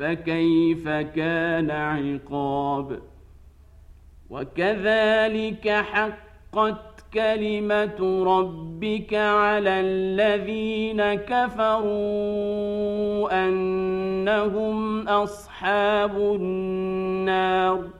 فكيف كان عقاب؟ وكذلك حقت كلمة ربك على الذين كفروا أنهم أصحاب النار.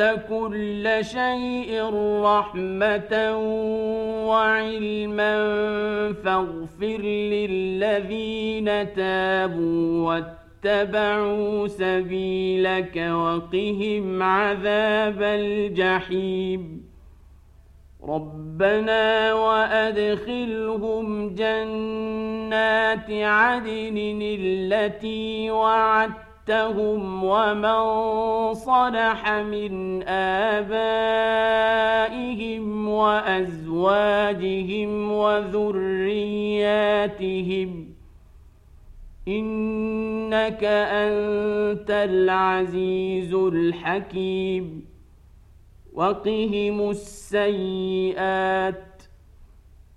كل شيء رحمه وعلما فاغفر للذين تابوا واتبعوا سبيلك وقهم عذاب الجحيم ربنا وادخلهم جنات عدن التي وعدت وَعَدتَّهُمْ وَمَن صَلَحَ مِنْ آبَائِهِمْ وَأَزْوَاجِهِمْ وَذُرِّيَّاتِهِمْ إِنَّكَ أَنتَ الْعَزِيزُ الْحَكِيمُ وَقِهِمُ السَّيِّئَاتِ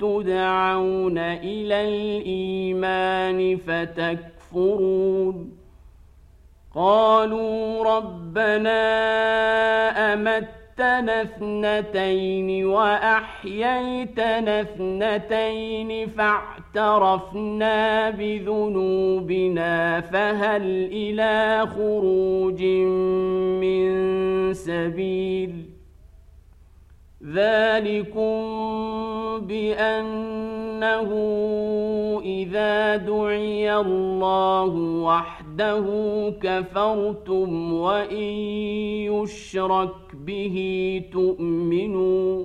تدعون إلى الإيمان فتكفرون. قالوا ربنا أمتنا اثنتين وأحييتنا اثنتين فاعترفنا بذنوبنا فهل إلى خروج من سبيل؟ ذلكم بأنه إذا دعي الله وحده كفرتم وإن يشرك به تؤمنوا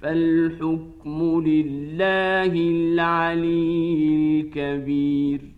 فالحكم لله العلي الكبير.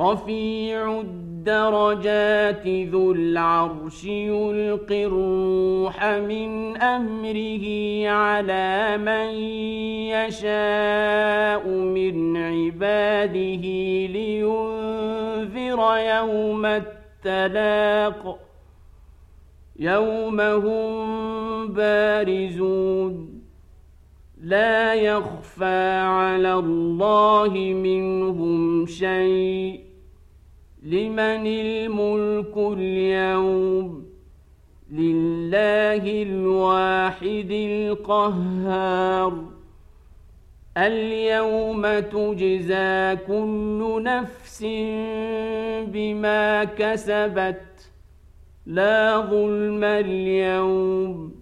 رفيع الدرجات ذو العرش يلقي الروح من أمره على من يشاء من عباده لينذر يوم التلاق. يوم هم بارزون. لا يخفى على الله منهم شيء. لمن الملك اليوم؟ لله الواحد القهار. اليوم تجزى كل نفس بما كسبت. لا ظلم اليوم.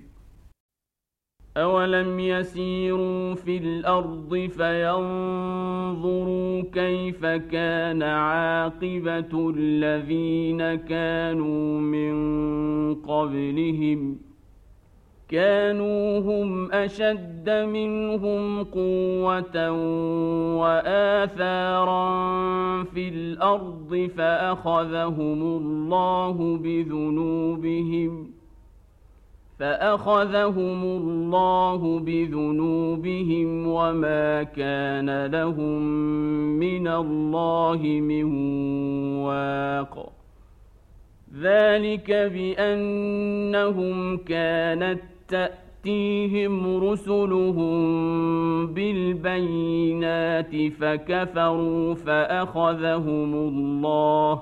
اولم يسيروا في الأرض فينظروا كيف كان عاقبه الذين كانوا من قبلهم كانوا هم اشد منهم قوه واثارا في الأرض فاخذهم الله بذنوبهم فأخذهم الله بذنوبهم وما كان لهم من الله من واق. ذلك بأنهم كانت تأتيهم رسلهم بالبينات فكفروا فأخذهم الله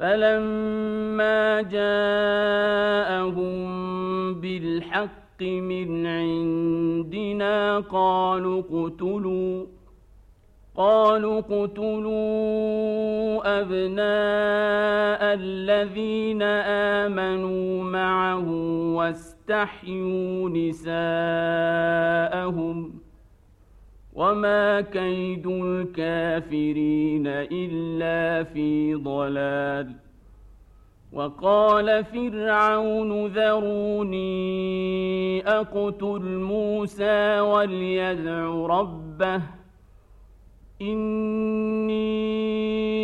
فلما جاءهم بالحق من عندنا قالوا اقتلوا قالوا اقتلوا ابناء الذين امنوا معه واستحيوا نساءهم وما كيد الكافرين الا في ضلال وقال فرعون ذروني اقتل موسى وليدع ربه إني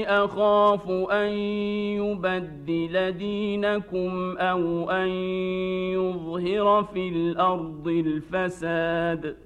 أخاف أن يبدل دينكم أو أن يظهر في الأرض الفساد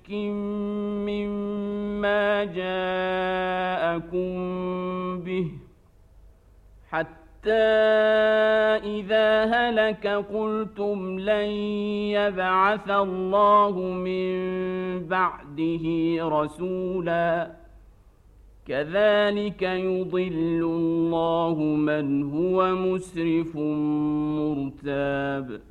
مما جاءكم به حتى إذا هلك قلتم لن يبعث الله من بعده رسولا كذلك يضل الله من هو مسرف مرتاب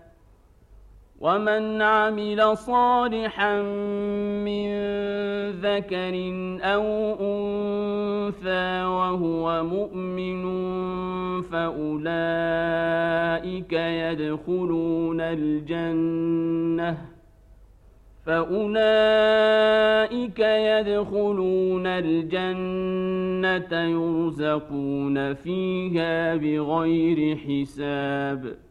ومن عمل صالحا من ذكر أو انثى وهو مؤمن فاولئك يدخلون الجنه فأولئك يدخلون الجنة يرزقون فيها بغير حساب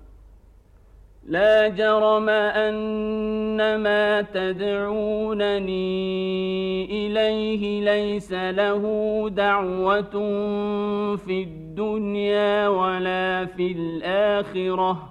لا جرم أن ما تدعونني إليه ليس له دعوة في الدنيا ولا في الآخرة.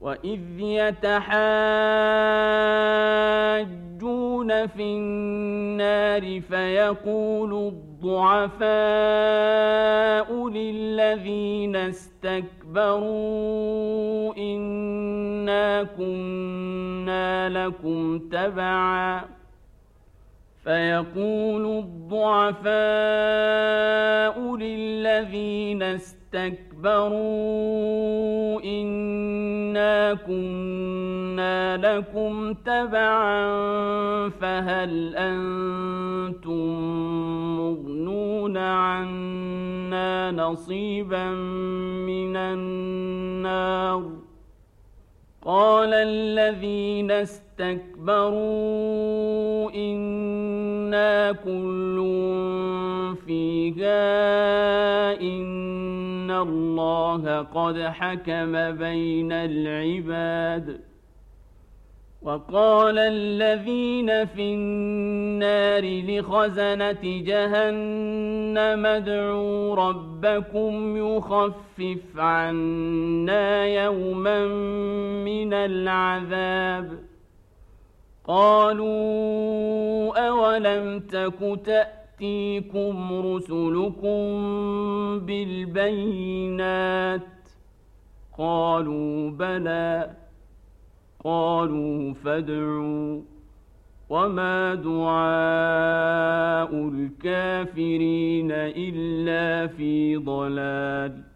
وإذ يتحاجون في النار فيقول الضعفاء للذين استكبروا إنا كنا لكم تبعا فيقول الضعفاء للذين استكبروا إنا كنا لكم تبعا فهل أنتم مغنون عنا نصيبا من النار قال الذين استكبروا إنا كل فيها إن الله قد حكم بين العباد وقال الذين في النار لخزنة جهنم ادعوا ربكم يخفف عنا يوما من العذاب قالوا أولم تك تأتيكم رسلكم بالبينات. قالوا بلى قالوا فادعوا. وما دعاء الكافرين إلا في ضلال.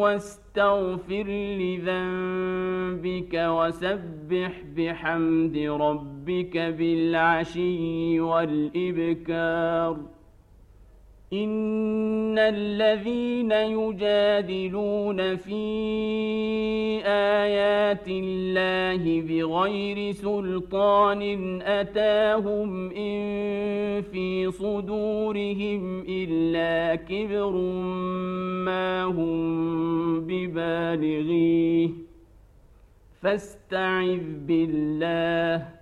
واستغفر لذنبك وسبح بحمد ربك بالعشي والابكار ان الذين يجادلون في ايات الله بغير سلطان اتاهم ان في صدورهم الا كبر ما هم ببالغيه فاستعذ بالله إن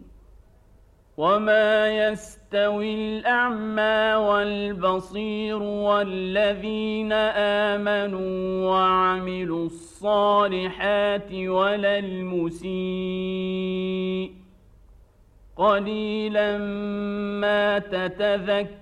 وما يستوي الأعمى والبصير والذين آمنوا وعملوا الصالحات ولا المسيء قليلا ما تتذكرون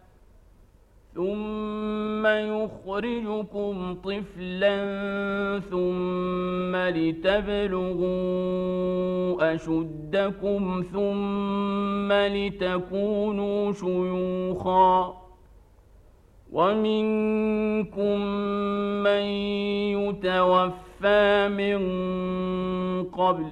ثم يخرجكم طفلا ثم لتبلغوا أشدكم ثم لتكونوا شيوخا ومنكم من يتوفى من قبل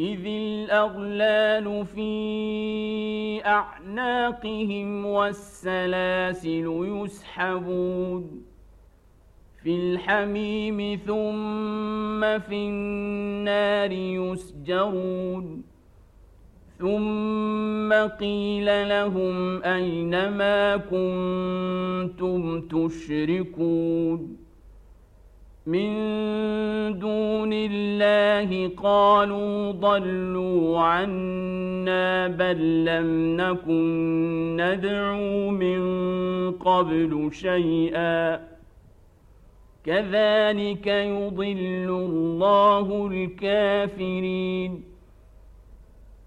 إذ الأغلال في أعناقهم والسلاسل يسحبون في الحميم ثم في النار يسجرون ثم قيل لهم أين ما كنتم تشركون من دون الله قالوا ضلوا عنا بل لم نكن ندعو من قبل شيئا. كذلك يضل الله الكافرين.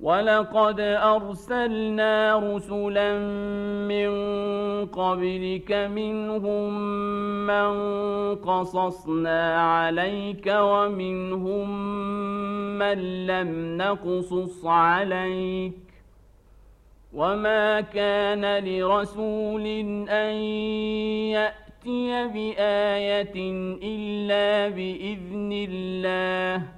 ولقد أرسلنا رسلا من قبلك منهم من قصصنا عليك ومنهم من لم نقصص عليك وما كان لرسول أن يأتي بآية إلا بإذن الله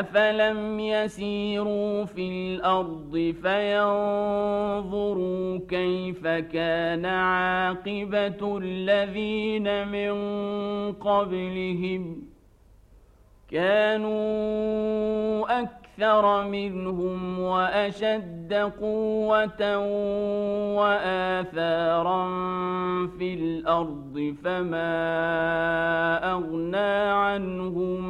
أفلم يسيروا في الأرض فينظروا كيف كان عاقبة الذين من قبلهم كانوا أكثر أكثر منهم وأشد قوة وآثارا في الأرض فما أغنى عنهم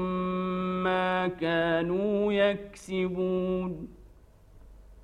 ما كانوا يكسبون.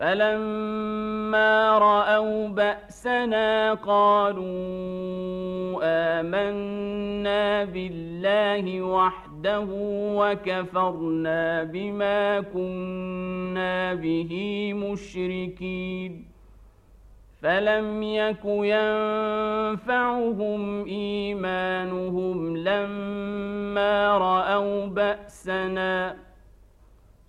فلما راوا باسنا قالوا امنا بالله وحده وكفرنا بما كنا به مشركين فلم يك ينفعهم ايمانهم لما راوا باسنا